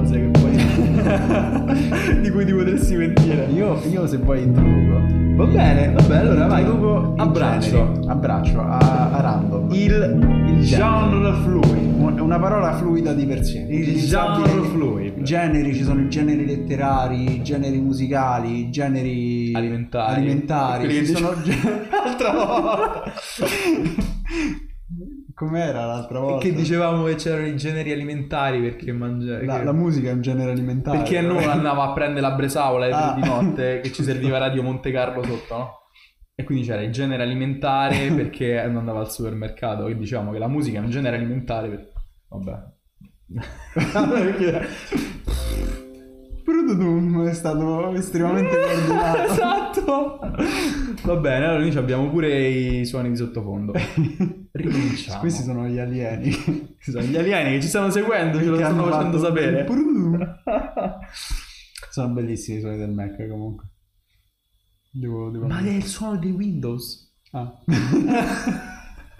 cose che poi di cui ti potresti mentire. Io, io se vuoi introduco. Va bene, va bene, allora vai. Introduco Abbraccio. Abbraccio a, a random. Il, il genre fluid. Un- Una parola fluida di per sé. Il genre fluid. Generi, ci sono i generi letterari, i generi musicali, i generi Alimentari. alimentari, ci sono L'altra volta. Com'era l'altra volta? Che dicevamo che c'erano i generi alimentari perché mangiare. La, che- la musica è un genere alimentare. Perché noi andava a prendere la bresaola alle Ah. di notte che ci serviva Radio Monte Carlo sotto, no? E quindi c'era il genere alimentare perché non andava al supermercato. E dicevamo che la musica è un genere alimentare. Per... Vabbè. Prudum è stato estremamente coordinato. esatto. Va bene, allora noi abbiamo pure i suoni di sottofondo. Ricominciamo. Questi sono gli alieni. Sono gli alieni che ci stanno seguendo, ce lo stanno facendo fatto sapere. Sono bellissimi i suoni del Mac comunque. Devo, devo... Ma è il suono di Windows. Ah.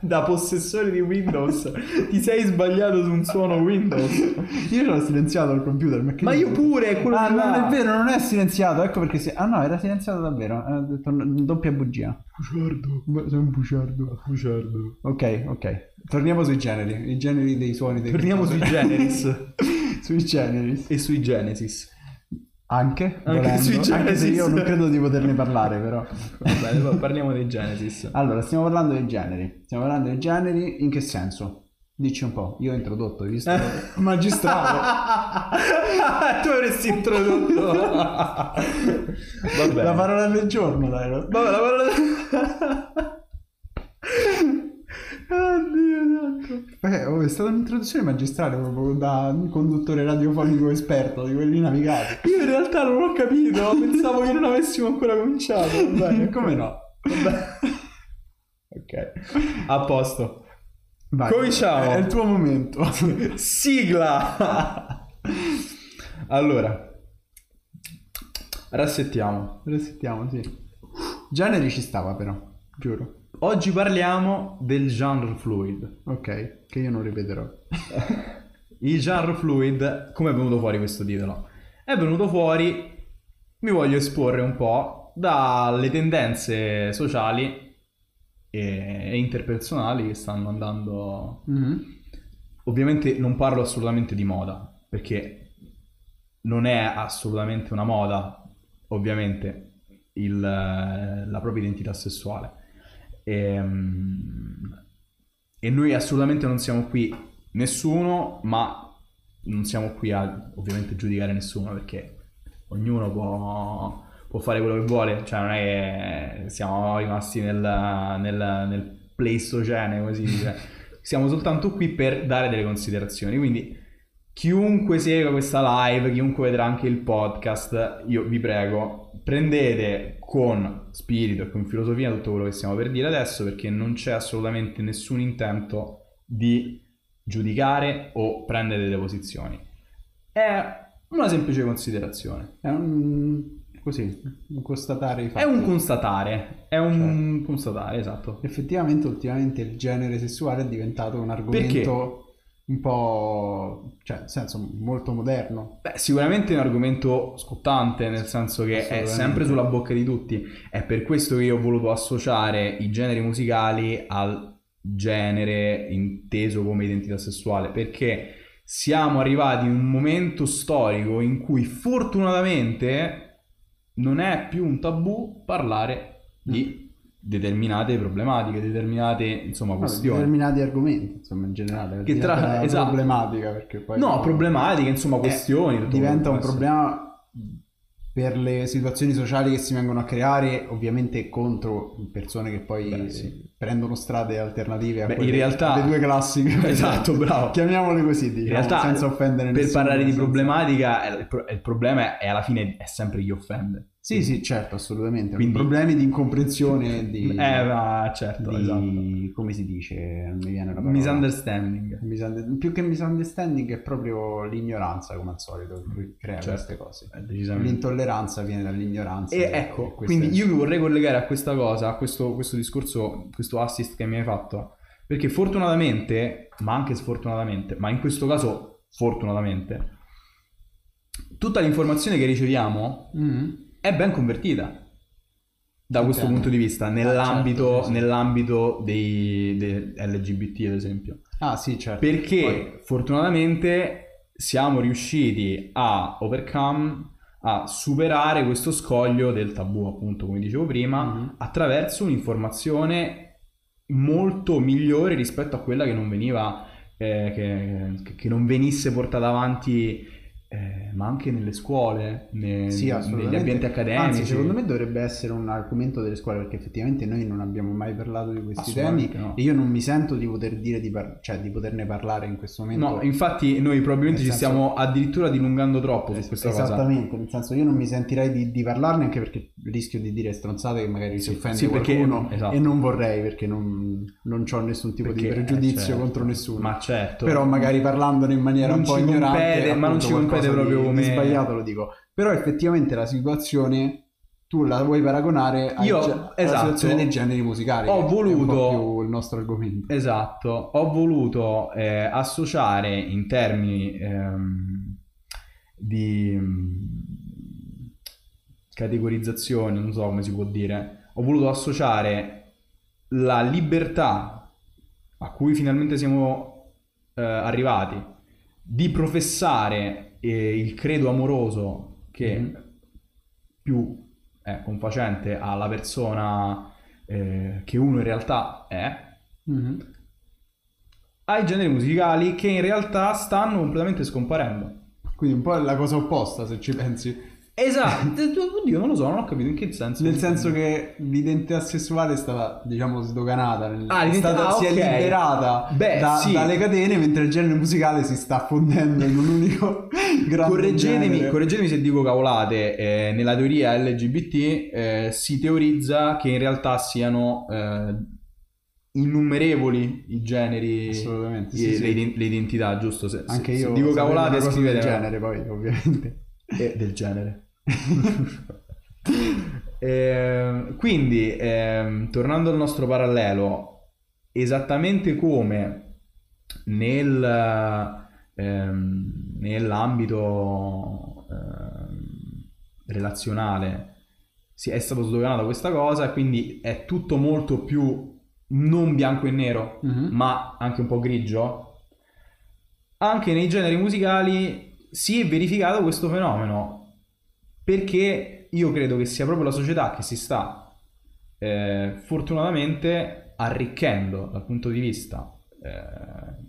Da possessore di Windows, ti sei sbagliato su un suono Windows. Io l'ho silenziato al computer. perché- Ma io pure, quello Ah, di non è vero, non è silenziato. Ecco perché si... Ah no, era silenziato davvero. Ha detto doppia bugia. Bugiardo. Ma Sei un bugiardo. Bugiardo. Ok, ok. Torniamo sui generi. I generi dei suoni dei Torniamo sui computer. generis sui generi. e sui genesis. Anche, Anche volendo, sui anche se io non credo di poterne parlare, però. Va bene, poi parliamo dei genesis. Allora, stiamo parlando dei generi. Stiamo parlando dei generi in che senso? Dici un po', io ho introdotto, hai visto? Magistrato. tu avresti introdotto. Va bene. La parola del giorno, dai. Vabbè, la parola... Oddio, santo. Eh, oh, è stata un'introduzione magistrale proprio da un conduttore radiofonico esperto di quelli navigati. Io in realtà non ho capito, pensavo che non avessimo ancora cominciato. Va bene, Come no? Vabbè. Ok, a posto. Vai, Cominciamo. È il tuo momento. Sigla! allora, rassettiamo. Resettiamo, sì. Generi ci stava però, giuro. Oggi parliamo del genre fluid. Ok, che io non ripeterò. Il genre fluid, come è venuto fuori questo titolo? È venuto fuori, mi voglio esporre un po' dalle tendenze sociali e, interpersonali che stanno andando Mhm. Ovviamente non parlo assolutamente di moda, perché non è assolutamente una moda, ovviamente, il, la propria identità sessuale. Ehm, E, noi assolutamente non siamo qui nessuno, ma non siamo qui a ovviamente giudicare nessuno, perché ognuno può, può fare quello che vuole, cioè non è che siamo rimasti nel, nel, nel pleistocene, così dire. Siamo soltanto qui per dare delle considerazioni, quindi chiunque segua questa live, chiunque vedrà anche il podcast, io vi prego, prendete con spirito e con filosofia tutto quello che stiamo per dire adesso, perché non c'è assolutamente nessun intento di giudicare o prendere delle posizioni. È una semplice considerazione. È un... così, un constatare i fatti. È un constatare, è un constatare, esatto. Effettivamente ultimamente il genere sessuale è diventato un argomento un po', cioè, nel senso molto moderno. Beh, sicuramente è un argomento scottante, nel senso che è sempre sulla bocca di tutti. È per questo che io ho voluto associare i generi musicali al genere inteso come identità sessuale, perché siamo arrivati in un momento storico in cui fortunatamente non è più un tabù parlare di determinate problematiche, determinate insomma questioni. determinati argomenti, insomma, in generale. Che tra- esatto. problematica perché poi No, problematiche, insomma, Eh, questioni. diventa un problema per le situazioni sociali che si vengono a creare, ovviamente contro persone che poi Beh, sì. Prendono strade alternative a Beh, quelle- in realtà- alle due classiche. Esatto, bravo. Chiamiamole così, In diciamo, realtà, senza offendere per nessuno. parlare di problematica, il, pro- il problema è alla fine è sempre chi offende. Sì, sì, certo, assolutamente. Quindi- Problemi di incomprensione, di... Eh, ma certo, di- esatto. come si dice? Non mi viene la parola. Misunderstanding. Misunder- Più che misunderstanding è proprio l'ignoranza, come al solito, che crea Certo. queste cose. Eh, decisamente. L'intolleranza viene dall'ignoranza. E ecco, quindi io mi vorrei collegare a questa cosa, a questo, questo discorso, questo assist che mi hai fatto, perché fortunatamente, ma anche sfortunatamente, ma in questo caso fortunatamente, tutta l'informazione che riceviamo Mm. è ben convertita da questo punto di vista nell'ambito, certo, sì, sì. nell'ambito dei, dei LGBT ad esempio Ah sì, certo. perché Poi- fortunatamente siamo riusciti a overcome a superare questo scoglio del tabù appunto come dicevo prima Mhm. attraverso un'informazione molto migliore rispetto a quella che non veniva eh, che, che non venisse portata avanti eh, ma anche nelle scuole ne- Sì, negli ambienti accademici Anzi, secondo me dovrebbe essere un argomento delle scuole perché effettivamente noi non abbiamo mai parlato di questi temi no. e io non mi sento di poter dire di, par- cioè, di poterne parlare in questo momento. no infatti noi probabilmente Nel ci senso- stiamo addirittura dilungando troppo su questa cosa Esattamente, nel senso io non mi sentirei di, di parlarne anche perché rischio di dire stronzate che magari si offende sì, perché- qualcuno esatto. e non vorrei perché non, non ho nessun tipo Perché, di eh, pregiudizio certo. contro nessuno. ma certo Però magari parlandone in maniera Non un po' ignorante, compete, ma non ci compete qualcosa proprio come- sbagliato lo dico. Però effettivamente la situazione tu la vuoi paragonare Io- alla esatto. situazione dei generi musicali. Ho voluto- il nostro argomento. Esatto, ho voluto eh, associare in termini ehm, di mm, categorizzazione, non so come si può dire, ho voluto associare la libertà a cui finalmente siamo eh, arrivati di professare eh, il credo amoroso che Mhm. più è confacente alla persona eh, che uno in realtà è, Mhm. ai generi musicali che in realtà stanno completamente scomparendo. Quindi un po' è la cosa opposta se ci pensi. Esatto, oddio, non lo so, non ho capito in che senso. Nel senso che l'identità sessuale è stata, diciamo, sdoganata, nel- Ah, è l'identità- stata- ah, si è ok. liberata Beh, da- sì. dalle catene, mentre il genere musicale si sta fondendo in un unico grande Correggetemi, genere. correggetemi se dico cavolate, eh, nella teoria LGBT eh, si teorizza che in realtà siano eh, innumerevoli i generi, Assolutamente, sì, sì. le, le identità, giusto? Se, se- Anche se io dico sapevo cavolate scrivete del genere, poi, ovviamente. Eh, del genere. Ehm, quindi, ehm, tornando al nostro parallelo, esattamente come nel, ehm, nell'ambito ehm, relazionale si è stato sdoganato questa cosa, quindi è tutto molto più non bianco e nero, Mhm. ma anche un po' grigio. Anche nei generi musicali si è verificato questo fenomeno perché io credo che sia proprio la società che si sta eh, fortunatamente arricchendo dal punto di vista eh,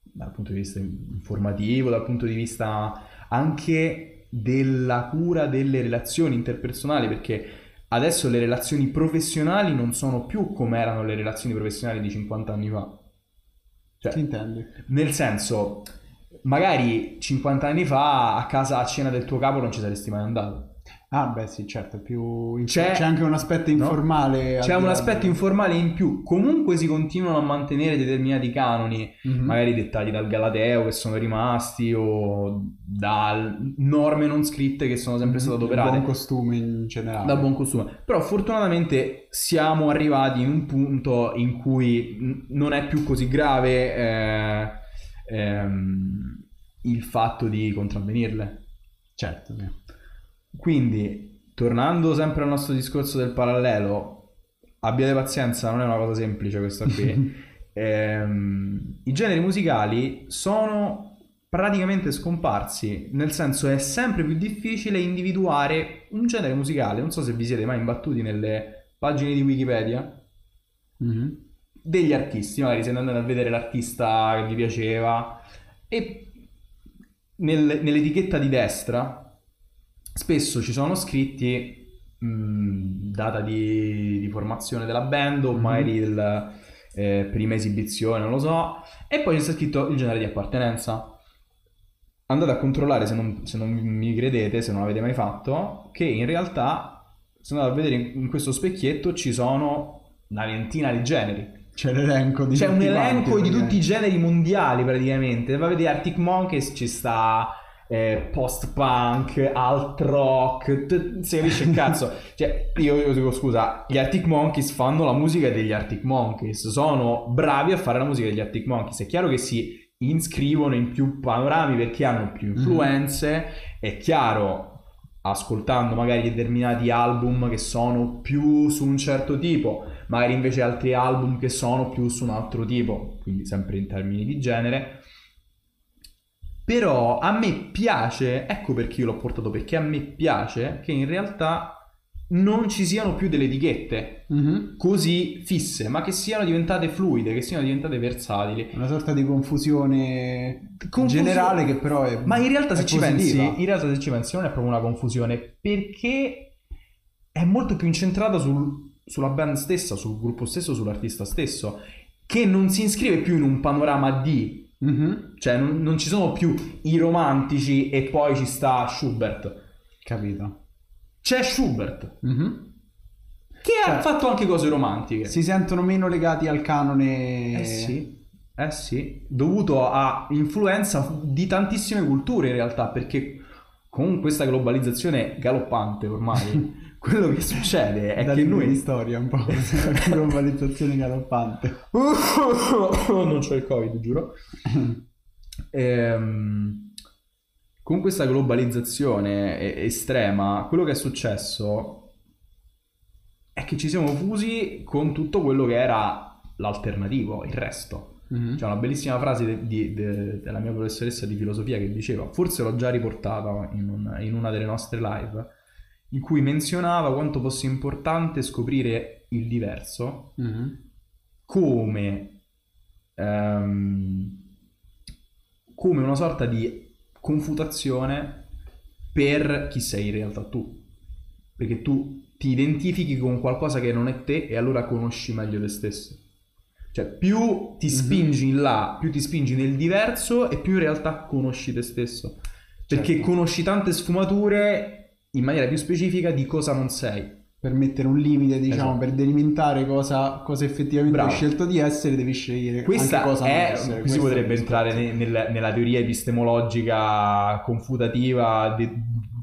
dal punto di vista informativo, dal punto di vista anche della cura delle relazioni interpersonali, perché adesso le relazioni professionali non sono più come erano le relazioni professionali di 50 anni fa. Cioè, Che intendi? nel senso, magari 50 anni fa a casa a cena del tuo capo non ci saresti mai andato. Ah, beh, sì, certo, più... C'è- C'è, anche un aspetto informale. al C'è di un aspetto del- informale in più. Comunque si continuano a mantenere determinati canoni, Mhm. magari dettati dal Galateo che sono rimasti o da norme non scritte che sono sempre state Il adoperate. buon costume in generale. da buon costume. Però fortunatamente siamo arrivati in un punto in cui non è più così grave eh, ehm, il fatto di contravvenirle. Certo. Quindi, tornando sempre al nostro discorso del parallelo, abbiate pazienza, non è una cosa semplice questa qui. Ehm, I generi musicali sono praticamente scomparsi, nel senso è sempre più difficile individuare un genere musicale. Non so se vi siete mai imbattuti nelle pagine di Wikipedia Mhm. Degli artisti, magari siete andati a vedere l'artista che vi piaceva e nel- nell'etichetta di destra spesso ci sono scritti mh, data di, di formazione della band o Mhm. magari il, eh, prima esibizione, non lo so, e poi c'è scritto il genere di appartenenza. Andate a controllare se non, se non mi credete, se non l'avete mai fatto, che in realtà, se andate a vedere in, in questo specchietto ci sono una ventina di generi. C'è l'elenco di C'è un elenco quanti, di tutti i generi mondiali praticamente. Va a vedere Arctic Monkeys, ci sta eh, post-punk, alt rock, t- si capisce il cazzo. Cioè, io, io dico scusa, gli Arctic Monkeys fanno la musica degli Arctic Monkeys, sono bravi a fare la musica degli Arctic Monkeys. È chiaro che si inscrivono in più panorami perché hanno più Mhm. influenze. È chiaro, ascoltando magari determinati album che sono più su un certo tipo, magari invece altri album che sono più su un altro tipo, quindi sempre in termini di genere. Però a me piace, ecco perché io l'ho portato, perché a me piace che in realtà non ci siano più delle etichette Mhm. così fisse, ma che siano diventate fluide, che siano diventate versatili. Una sorta di confusione, Confusione- generale che però è Ma in realtà se ci positiva. pensi, in realtà se ci pensi non è proprio una confusione, perché è molto più incentrata sul- sulla band stessa, sul gruppo stesso, sull'artista stesso, che non si iscrive più in un panorama di Mhm. cioè non, non ci sono più i romantici e poi ci sta Schubert. Capito. C'è Schubert, Mhm. che ha Cioè, fatto anche cose romantiche. Si sentono meno legati al canone. Eh sì, eh sì, dovuto a influenza di tantissime culture in realtà, perché con questa globalizzazione galoppante ormai, quello che succede è da che noi... storia un po' globalizzazione galoppante. non c'ho il covid, giuro. Ehm, con questa globalizzazione e- estrema, quello che è successo è che ci siamo fusi con tutto quello che era l'alternativo, il resto. Mhm. C'è una bellissima frase de- di- de- della mia professoressa di filosofia che diceva, forse l'ho già riportata in, un- in una delle nostre live, in cui menzionava quanto fosse importante scoprire il diverso Mhm. come, ehm, come una sorta di confutazione per chi sei in realtà tu. Perché tu ti identifichi con qualcosa che non è te e allora conosci meglio te stesso. Cioè, più ti Mhm. spingi in là, più ti spingi nel diverso e più in realtà conosci te stesso. Perché Certo. conosci tante sfumature in maniera più specifica di cosa non sei. Per mettere un limite, diciamo, Esatto. per delimitare cosa, cosa effettivamente Bravo. hai scelto di essere, devi scegliere Questa cosa è, essere. qui si potrebbe entrare nel- nella teoria epistemologica confutativa de-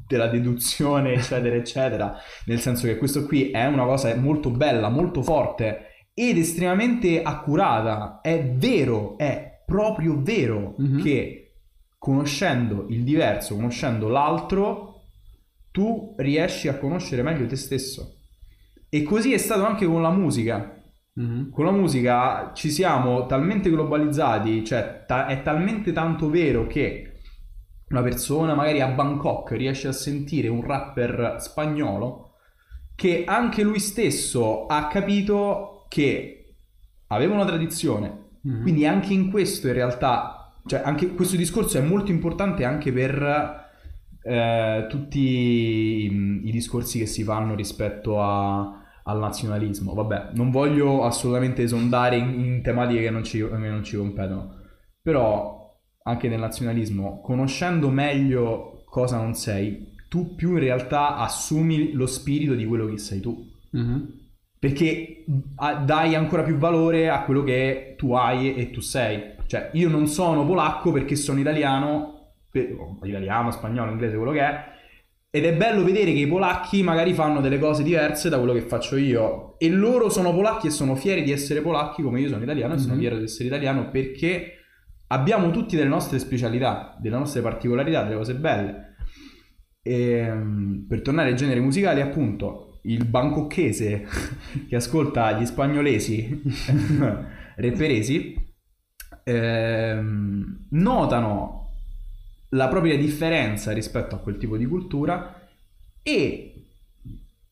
della deduzione, eccetera, eccetera. Nel senso che questo qui è una cosa molto bella, molto forte ed estremamente accurata. È vero, è proprio vero Mhm. che conoscendo il diverso, conoscendo l'altro, tu riesci a conoscere meglio te stesso. E così è stato anche con la musica Mhm. con la musica ci siamo talmente globalizzati, cioè ta- è talmente tanto vero che una persona magari a Bangkok riesce a sentire un rapper spagnolo che anche lui stesso ha capito che aveva una tradizione. Mhm. Quindi anche in questo in realtà, cioè anche questo discorso è molto importante anche per eh, tutti i, i discorsi che si fanno rispetto a- al nazionalismo. Vabbè, non voglio assolutamente esondare in, in tematiche che non, ci, che non ci competono, però anche nel nazionalismo, conoscendo meglio cosa non sei, tu più in realtà assumi lo spirito di quello che sei tu Mhm. perché dai ancora più valore a quello che tu hai e tu sei. Cioè, io non sono polacco perché sono italiano, italiano, spagnolo, inglese, quello che è. Ed è bello vedere che i polacchi magari fanno delle cose diverse da quello che faccio io. E loro sono polacchi e sono fieri di essere polacchi come io sono italiano e sono Mhm. fiero di essere italiano perché abbiamo tutti delle nostre specialità, delle nostre particolarità, delle cose belle. E, mm, per tornare ai generi musicali, appunto, il bangkokese che ascolta gli spagnolesi reperesi ehm, notano la propria differenza rispetto a quel tipo di cultura e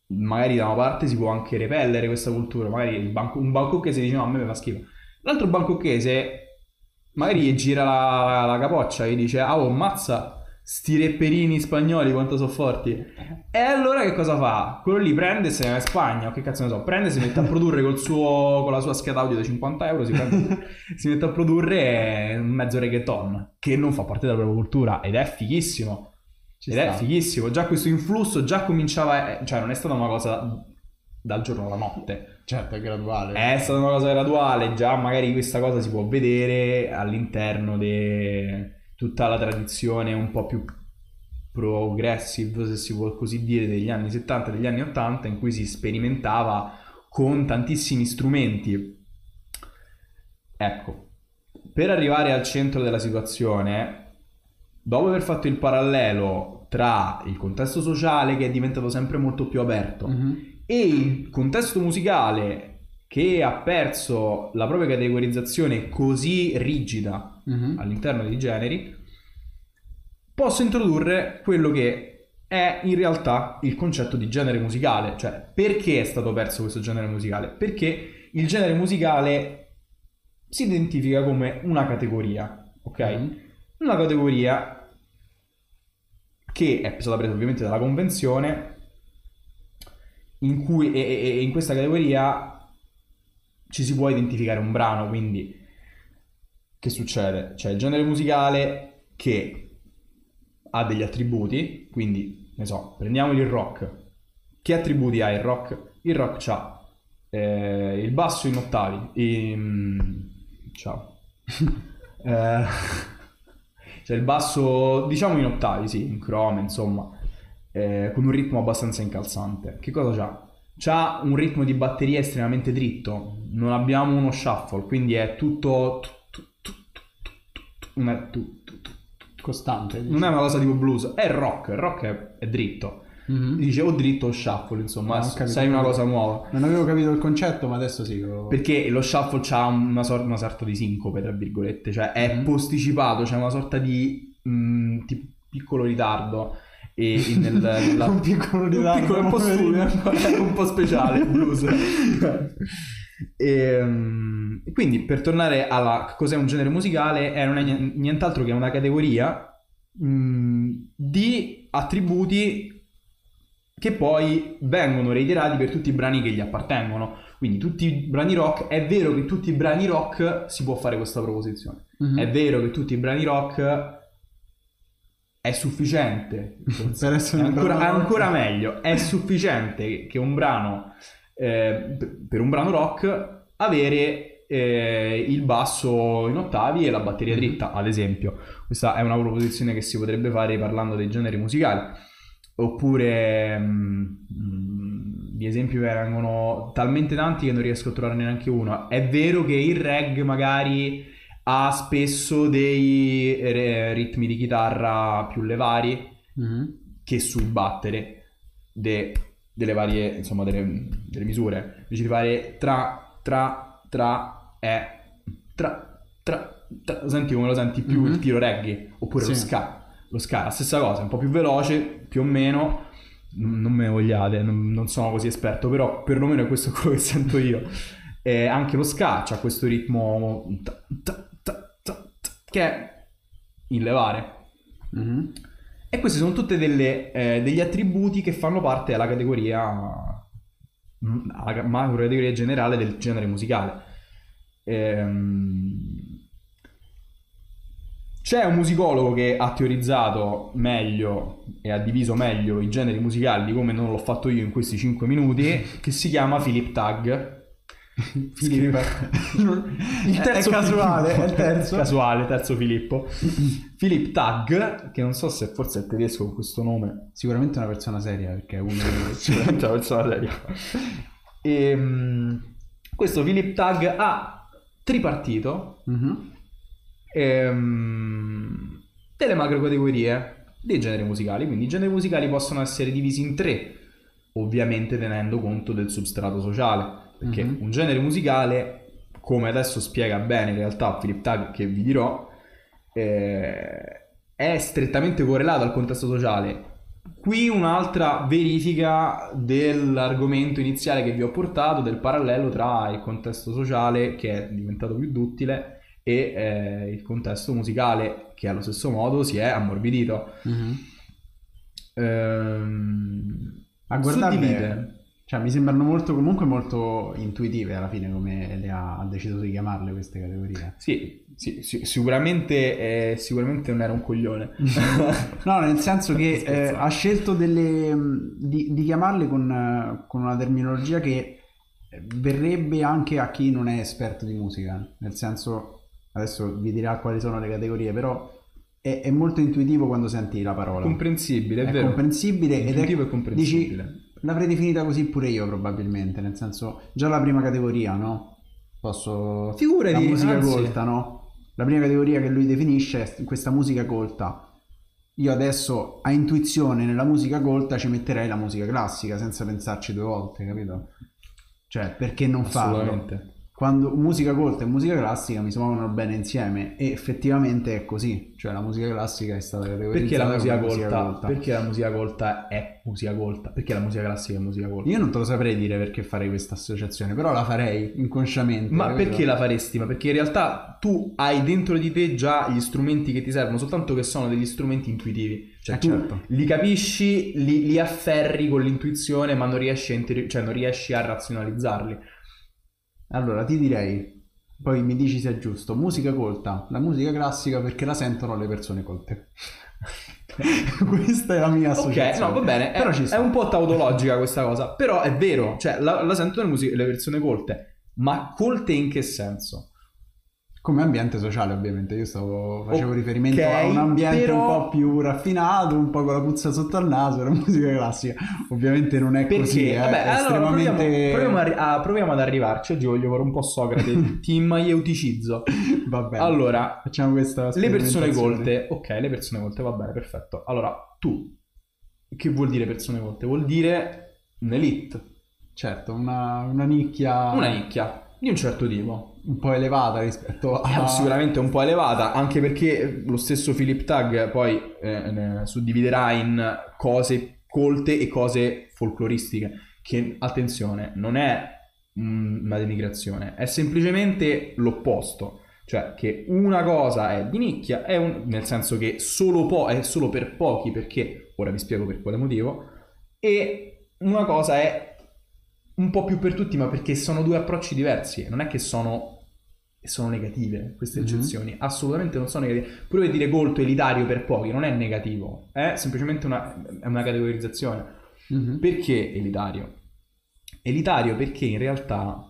magari da una parte si può anche repellere questa cultura, magari banco- un bangkokese dice no, a me mi fa schifo. L'altro bangkokese magari gli gira la, la capoccia e gli dice ah oh, mazza sti repperini spagnoli quanto sono forti e allora che cosa fa? quello lì prende e se ne va in Spagna o che cazzo ne so prende e si mette a produrre col suo, con la sua scheda audio da 50 euro si, prende- si mette a produrre un mezzo reggaeton che non fa parte della propria cultura ed è fighissimo Ci ed sta. è fighissimo già questo influsso già cominciava cioè non è stata una cosa dal giorno alla notte Certo, è graduale. è stata una cosa graduale, già magari questa cosa si può vedere all'interno di tutta la tradizione un po' più progressive, se si può così dire, degli anni 70 e degli anni 80, in cui si sperimentava con tantissimi strumenti. Ecco, per arrivare al centro della situazione, dopo aver fatto il parallelo tra il contesto sociale che è diventato sempre molto più aperto Mhm. e il contesto musicale che ha perso la propria categorizzazione così rigida Mhm. all'interno dei generi, posso introdurre quello che è in realtà il concetto di genere musicale. Cioè, perché è stato perso questo genere musicale? Perché il genere musicale si identifica come una categoria, ok? Mhm. Una categoria che è stata presa ovviamente dalla convenzione, in cui e, e- e in questa categoria ci si può identificare un brano, quindi che succede? C'è il genere musicale che ha degli attributi, quindi ne so, prendiamo il rock. Che attributi ha il rock? Il rock ha il basso in ottavi, in- ciao. Eh, c'è il basso, diciamo in ottavi, sì, in crome, insomma, eh, con un ritmo abbastanza incalzante. Che cosa c'ha? C'ha un ritmo di batteria estremamente dritto, non abbiamo uno shuffle, quindi è tutto... non è Costante. non è una cosa tipo blues, è rock, il rock è, è dritto. Mhm. Dice o dritto o shuffle, insomma, Ah, sai una cosa nuova. Non avevo capito il concetto, ma adesso sì. lo- Perché lo shuffle ha una, sor- una sorta di sincope, tra virgolette, cioè è Mhm. posticipato, c'è una sorta di mm, tipo piccolo ritardo e, e nel, nella- Un piccolo ritardo, un, piccolo, un po' un po' speciale, blues. e, mm, e quindi per tornare alla cos'è un genere musicale, è non è nien- nient'altro che una categoria mm, di attributi che poi vengono reiterati per tutti i brani che gli appartengono. Quindi tutti i brani rock, è vero che tutti i brani rock si può fare questa proposizione. Mhm. È vero che tutti i brani rock è sufficiente. Per essere ancora, ancora meglio, è sufficiente che un brano eh, per- un brano rock avere eh, il basso in ottavi e la batteria Mhm. dritta, ad esempio. Questa è una proposizione che si potrebbe fare parlando dei generi musicali. Oppure mm, mm, gli esempi vengono talmente tanti che non riesco a trovare neanche uno. È vero che il reg magari ha spesso dei eh, ritmi di chitarra più levari Mhm. che sul battere de- delle varie, insomma, delle, delle misure. Invece di fare tra, tra, tra, e, tra, tra, tra. Lo senti come lo senti più Mhm. il tiro reggae? Oppure lo Sì. ska. Lo ska, la stessa cosa, un po' più veloce, più o meno. Non me ne vogliate, non, non sono così esperto, però perlomeno è questo quello che sento io. E anche lo ska ha questo ritmo ta- ta- che è in levare. Mhm. E questi sono tutti degli attributi che fanno parte della categoria, mm, alla macro categoria generale del genere musicale. Ehm, c'è un musicologo che ha teorizzato meglio e ha diviso meglio i generi musicali come non l'ho fatto io in questi 5 minuti, che si chiama Philip Tagg. Filippo. Il È- terzo è casuale, Filippo. è il terzo. Casuale, terzo Filippo. Philip Tagg, che non so se forse è tedesco con questo nome. Sicuramente una persona seria perché è uno. Sicuramente una persona seria. Ehm, questo Philip Tagg ha tripartito Mhm. ehm, delle macro categorie dei generi musicali. Quindi i generi musicali possono essere divisi in tre, ovviamente tenendo conto del substrato sociale. Perché Mhm. un genere musicale, come adesso spiega bene in realtà Philip Tagg, che vi dirò, eh, è strettamente correlato al contesto sociale. Qui un'altra verifica dell'argomento iniziale che vi ho portato, del parallelo tra il contesto sociale, che è diventato più duttile, e eh, il contesto musicale, che allo stesso modo si è ammorbidito. Mhm. Ehm, A suddivide. Cioè mi sembrano molto comunque molto intuitive alla fine come le ha, ha deciso di chiamarle queste categorie. Sì, sì, sì, sicuramente, eh, sicuramente non era un coglione. No, nel senso che eh, ha scelto delle, mh, di, di chiamarle con, eh, con una terminologia che verrebbe anche a chi non è esperto di musica. Nel senso, adesso vi dirà quali sono le categorie, però è, è molto intuitivo quando senti la parola. comprensibile, è, è vero. comprensibile ed è, e comprensibile. Dici, l'avrei definita così pure io probabilmente, nel senso, già la prima categoria, no? Posso... Figurati, la musica anzi. colta, no? la prima categoria che lui definisce è questa musica colta. Io adesso a intuizione nella musica colta ci metterei la musica classica senza pensarci due volte, capito? Cioè, perché non farlo? Quando musica colta e musica classica mi suonano bene insieme e effettivamente è così, cioè la musica classica è stata Perché la categorizzata musica come colta? Perché la musica colta è musica colta? Perché la musica classica è musica colta? Io non te lo saprei dire perché farei questa associazione, però la farei inconsciamente. Ma capito? perché la faresti? Ma perché in realtà tu hai dentro di te già gli strumenti che ti servono, soltanto che sono degli strumenti intuitivi. Cioè Eh, tu certo. li capisci, li, li afferri con l'intuizione, ma non riesci a, interi- cioè non riesci a razionalizzarli. Allora ti direi, poi mi dici se è giusto, musica colta, la musica classica perché la sentono le persone colte. Questa è la mia Ok, associazione. no, va bene, Però è, è un po' tautologica questa cosa, però è vero, cioè la, la sentono le, musiche- le persone colte, ma colte in che senso? Come ambiente sociale, ovviamente. Io stavo, facevo Ok, riferimento a un ambiente però- un po' più raffinato, un po' con la puzza sotto al naso, la musica classica. Ovviamente non è Perché? così, eh, Vabbè, è allora proviamo, estremamente... proviamo a ri- a- proviamo ad arrivarci. Oggi voglio fare un po' Socrate, ti imaieuticizzo. Va bene. Allora, facciamo questa le persone colte, ok, le persone colte, va bene, perfetto. Allora, tu, che vuol dire persone colte? Vuol dire un'elite, Certo, una, una nicchia una nicchia di un certo tipo. un po' elevata rispetto a... È sicuramente un po' elevata, anche perché lo stesso Philip Tag poi eh, suddividerà in cose colte e cose folcloristiche, che attenzione, non è mm, una denigrazione, è semplicemente l'opposto. Cioè che una cosa è di nicchia, è un- nel senso che solo po- è solo per pochi, perché ora vi spiego per quale motivo, e una cosa è un po' più per tutti, ma perché sono due approcci diversi. Non è che sono, sono negative queste Mhm. eccezioni, assolutamente non sono negative. Pure per dire colto elitario per pochi non è negativo, è semplicemente una, è una categorizzazione. Mhm. Perché elitario? Elitario perché in realtà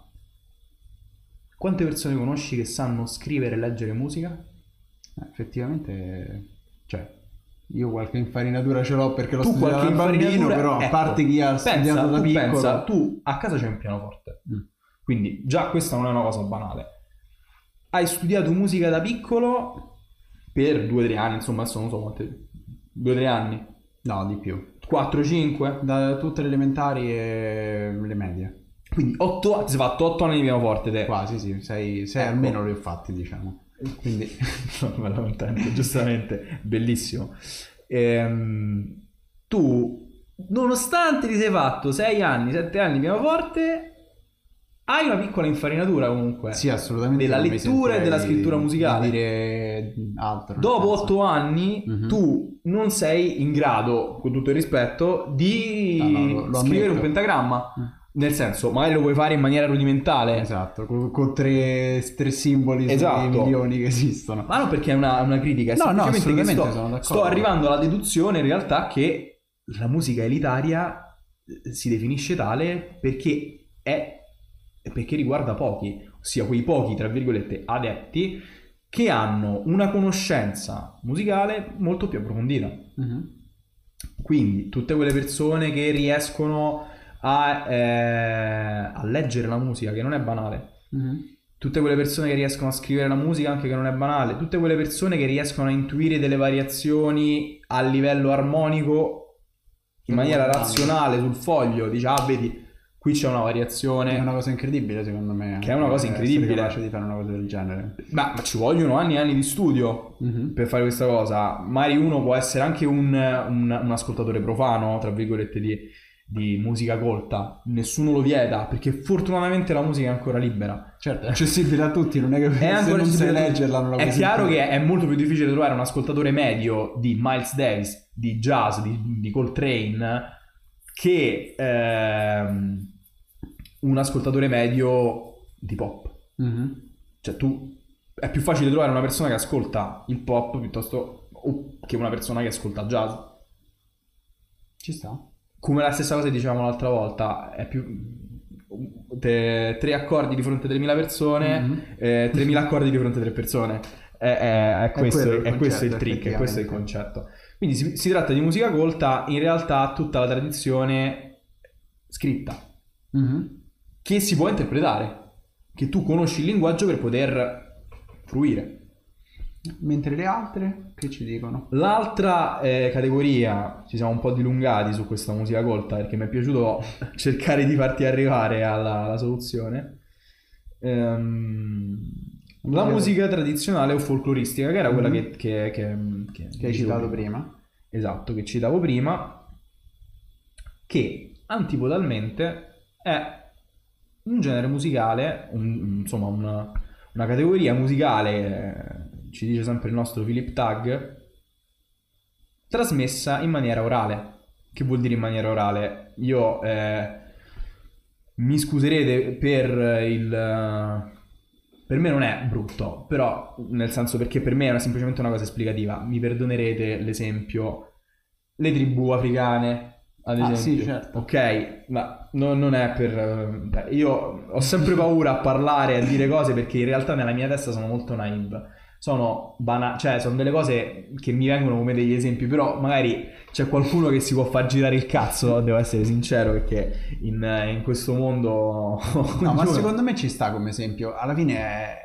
quante persone conosci che sanno scrivere e leggere musica? Eh, Effettivamente, cioè, io qualche infarinatura ce l'ho perché l'ho Tu studiato qualche da bambino, però a ecco, parte chi ha pensa, studiato da tu piccolo... pensa, tu a casa c'è un pianoforte, Mm. quindi già questa non è una cosa banale. Hai studiato musica da piccolo per due o tre anni, insomma adesso non so o tre anni, No, di più. 4-5, Da tutte le elementari e le medie. quindi 8 anni, ti sei fatto 8 anni di pianoforte te. Quasi, sì. Sei, sei Ecco. almeno li ho fatti, diciamo. Quindi... Sono me la contento, giustamente, bellissimo. Ehm, tu, nonostante ti sei fatto 6 anni, 7 anni pianoforte, hai una piccola infarinatura comunque. Sì, assolutamente. Della non lettura e della scrittura musicale. dire altro. Dopo senso. 8 anni Mhm. tu non sei in grado, con tutto il rispetto, di No, no, lo- lo scrivere ammetto. un pentagramma. Mm. Nel senso, magari lo puoi fare in maniera rudimentale. Esatto, con, con tre, tre simboli sui Esatto. milioni che esistono. Ma non perché è una, una critica, è No, no, assolutamente sto, sono d'accordo. sto arrivando alla deduzione in realtà che la musica elitaria eh, si definisce tale perché è perché riguarda pochi, ossia quei pochi, tra virgolette, adepti che hanno una conoscenza musicale molto più approfondita. Mhm. Quindi tutte quelle persone che riescono a, eh, a leggere la musica, che non è banale, Mhm. tutte quelle persone che riescono a scrivere la musica anche che non è banale, tutte quelle persone che riescono a intuire delle variazioni a livello armonico in maniera razionale sul foglio, dice ah vedi qui c'è una È variazione, una cosa incredibile, secondo me. Che è una cosa essere incredibile. capace di fare una cosa del genere. ma, ma ci vogliono anni e anni di studio Mhm. per fare questa cosa, magari uno può essere anche un, un- un ascoltatore profano, tra virgolette, di, di musica colta, nessuno lo vieta perché fortunatamente la musica è ancora libera. Certo, è accessibile a tutti, non è che È se ancora non a tutti. leggerla non la È chiaro che è molto più difficile trovare un ascoltatore medio di Miles Davis, di jazz, di, di Coltrane, che ehm, un ascoltatore medio di pop. Mhm. Cioè tu è più facile trovare una persona che ascolta il pop piuttosto che una persona che ascolta jazz. Ci sta. Come la stessa cosa che dicevamo l'altra volta, è più te- tre accordi di fronte a 3.000 persone, Mhm. eh, 3.000 accordi di fronte a tre persone. È, è- è questo, è questo il trick, è questo il concetto. Quindi si, si tratta di musica colta, in realtà tutta la tradizione scritta, Mhm. che si può interpretare, che tu conosci il linguaggio per poter fruire. Mentre le altre, che ci dicono? L'altra eh, categoria, ci siamo un po' dilungati su questa musica colta perché mi è piaciuto cercare di farti arrivare alla, alla soluzione. Ehm, la musica tradizionale o folcloristica, che era quella che, che, che, che, Che hai citato prima. Esatto, che citavo prima, che antipodalmente è un genere musicale, un- insomma una, una categoria musicale, eh, ci dice sempre il nostro Philip Tag, trasmessa in maniera orale. Che vuol dire in maniera orale? Io eh, mi scuserete per il... Per me non è brutto, però nel senso perché per me è una- semplicemente una cosa esplicativa. Mi perdonerete l'esempio, le tribù africane, ad Ah, esempio. sì, certo. Ok, ma no- non è per... eh, beh, io ho sempre paura a parlare, a dire cose perché in realtà nella mia testa sono molto naive. Sono banali, cioè sono delle cose che mi vengono come degli esempi, però magari c'è qualcuno che si può far girare il cazzo, devo essere sincero, perché in, in questo mondo... No, ma secondo me ci sta come esempio. Alla fine è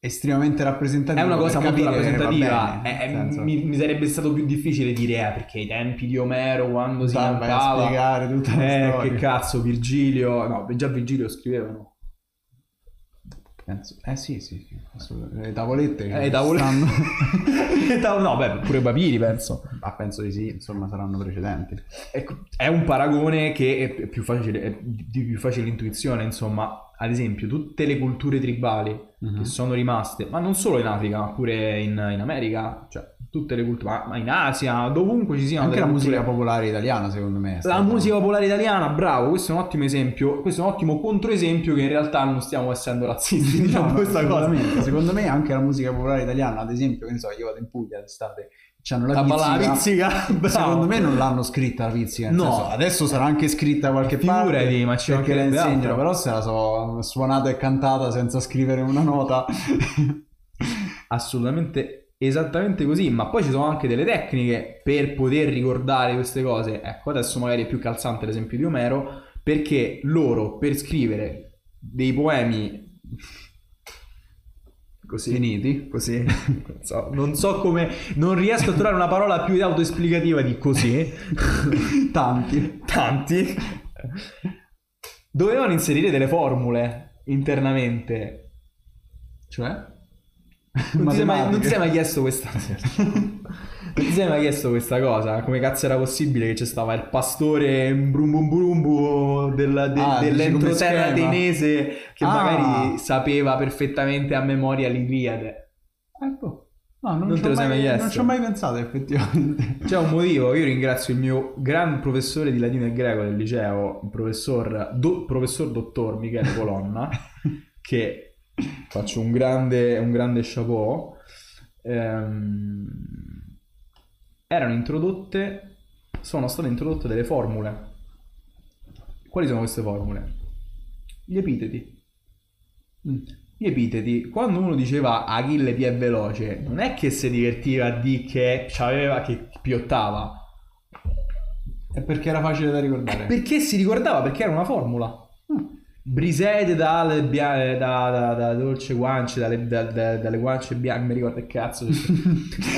estremamente rappresentativo. È una cosa molto capire rappresentativa. bene, senso, mi, mi sarebbe stato più difficile dire eh, perché ai tempi di Omero, quando si cantava, spiegare tutta la eh, storia. che cazzo, Virgilio, no, già Virgilio scrivevano. Penso- Eh sì, sì. Le tavolette Eh, i tavoli- stanno- no, beh, pure Papiri penso. Ma penso di sì, insomma, saranno precedenti. Ecco, è un paragone che è più facile, è di più facile intuizione, insomma. Ad esempio, tutte le culture tribali Mhm. che sono rimaste, ma non solo in Africa, ma pure in, in America, cioè tutte le culture, ma, ma in Asia, dovunque ci siano Anche la culture- musica popolare italiana, secondo me. La musica popolare italiana, bravo, questo è un ottimo esempio, questo è un ottimo controesempio che in realtà non stiamo essendo razzisti, diciamo No, questa cosa. Secondo me anche la musica popolare italiana, ad esempio, che ne so, io vado in Puglia d'estate, c'hanno la La pizzica. la pizzica. Secondo me non l'hanno scritta la pizzica. No. senso, adesso sarà anche scritta qualche Figurati, parte ma ci perché la insegnano, però se la so suonata e cantata senza scrivere una nota. Assolutamente esattamente così, ma poi ci sono anche delle tecniche per poter ricordare queste cose. Ecco, adesso magari è più calzante l'esempio di Omero, perché loro per scrivere dei poemi così Finiti. così non so, non so come non riesco a trovare una parola più autoesplicativa di così Tanti. tanti dovevano inserire delle formule internamente Cioè? non ti, sei mai, non ti sei mai chiesto questa non ti sei mai chiesto questa cosa come cazzo era possibile che c'è stava il pastore brum brum del, de- Ah, dell'entroterra ateinese che Ah. magari sapeva perfettamente a memoria l'Iliade Ecco. No, non, Non te lo sei mai mai, chiesto? non ci ho mai pensato effettivamente. C'è un motivo, io ringrazio il mio gran professore di latino e greco del liceo, il professor, do- professor dottor Michele Colonna, che faccio un grande, un grande chapeau. Ehm, erano introdotte, sono state introdotte delle formule. Quali sono queste formule? Gli epiteti. Mm. Gli epiteti, quando uno diceva Achille più è veloce, non è che si divertiva a dire che c'aveva che piottava, È perché era facile da ricordare. perché si ricordava, perché era una formula. Mm. Brisede dalle bia- da, da, da dolce guance, dalle, da- da- dalle guance bianche, mi ricordo che cazzo.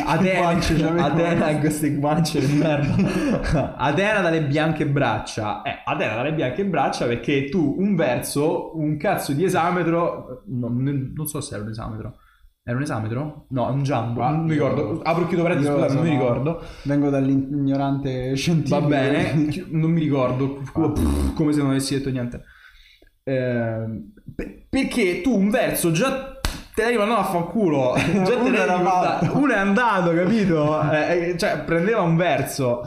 Atena. Atena in queste guance di merda. Atena dalle bianche braccia. Eh, Atena dalle bianche braccia perché tu un verso, un cazzo di esametro, no, non, non so se era un esametro. Era un esametro? No, un jumbo, Ma non mi ricordo. Apro e chiudo parentesi, scusate, non mi ricordo. Vengo dall'ignorante scientifico. Va bene, non mi ricordo, pff, come se non avessi detto niente. Ehm, pe- perché tu un verso già te l'hai mandato a fanculo, già te Uno era uno è andato, capito? Eh, eh, cioè prendeva un verso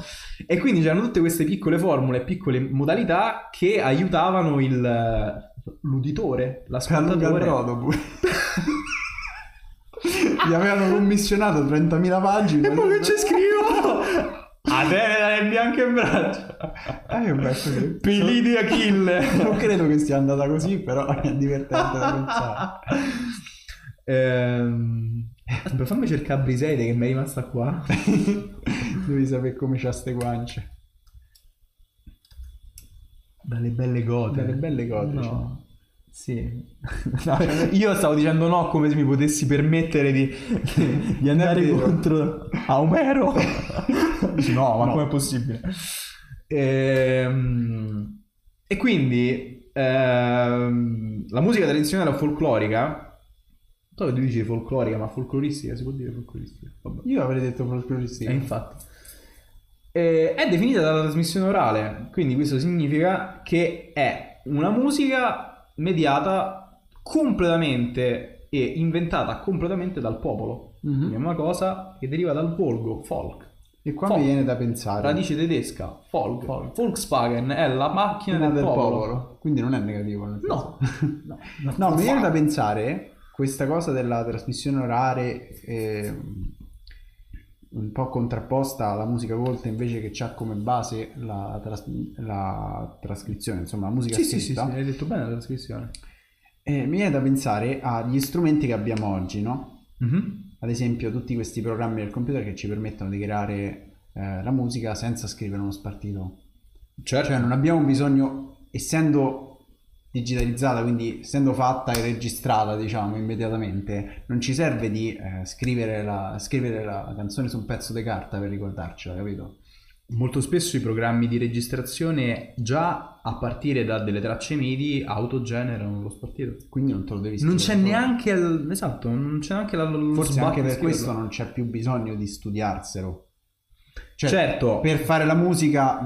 e quindi c'erano tutte queste piccole formule, piccole modalità che aiutavano il l'uditore, l'ascoltatore. brodo pure. Gli avevano commissionato 30.000 pagine. E poi che c'è scrivo? Atene dalle bianche braccia. Eh, beh, così. Pili di Achille. Non credo che sia andata così, però è divertente da pensare. Ehm... Aspetta, fammi cercare Briseide che mi è rimasta qua. Devi sapere come c'ha ste guance. Dalle belle gote. Dalle belle gote, No. Sì. No, io stavo dicendo no come se mi potessi permettere di, di andare vero. contro a Omero. No, ma No. com'è possibile? Ehm, e quindi ehm, la musica tradizionale o folclorica, tu dici folclorica, ma folcloristica si può dire folcloristica? Vabbè. Io avrei detto folcloristica. Eh, infatti. Eh, è definita dalla trasmissione orale, quindi questo significa che è una musica mediata completamente e inventata completamente dal popolo. Mhm. Quindi è una cosa che deriva dal volgo, folk. E qua Folk. mi viene da pensare. Radice tedesca, folk. Volkswagen è la macchina del, del popolo. popolo. Quindi non è negativo. nel No. senso. no, No, mi viene da pensare questa cosa della trasmissione orale eh, un po' contrapposta alla musica colta invece che c'ha come base la, tras- la trascrizione, insomma la musica Sì, sì, sì, sì, scritta. hai detto bene la trascrizione. Eh, mi viene da pensare agli strumenti che abbiamo oggi, no? Mhm. Ad esempio tutti questi programmi del computer che ci permettono di creare eh, la musica senza scrivere uno spartito. Certo. Cioè non abbiamo bisogno, essendo digitalizzata, quindi essendo fatta e registrata, diciamo, immediatamente, non ci serve di eh, scrivere, la, scrivere la canzone su un pezzo di carta per ricordarcela, capito? Molto spesso i programmi di registrazione già a partire da delle tracce MIDI autogenerano lo spartito. Quindi non te lo devi Non scrivere c'è solo. neanche il- esatto, non c'è neanche la, Forse anche per questo non c'è più bisogno di studiarselo. Cioè, Certo. per fare la musica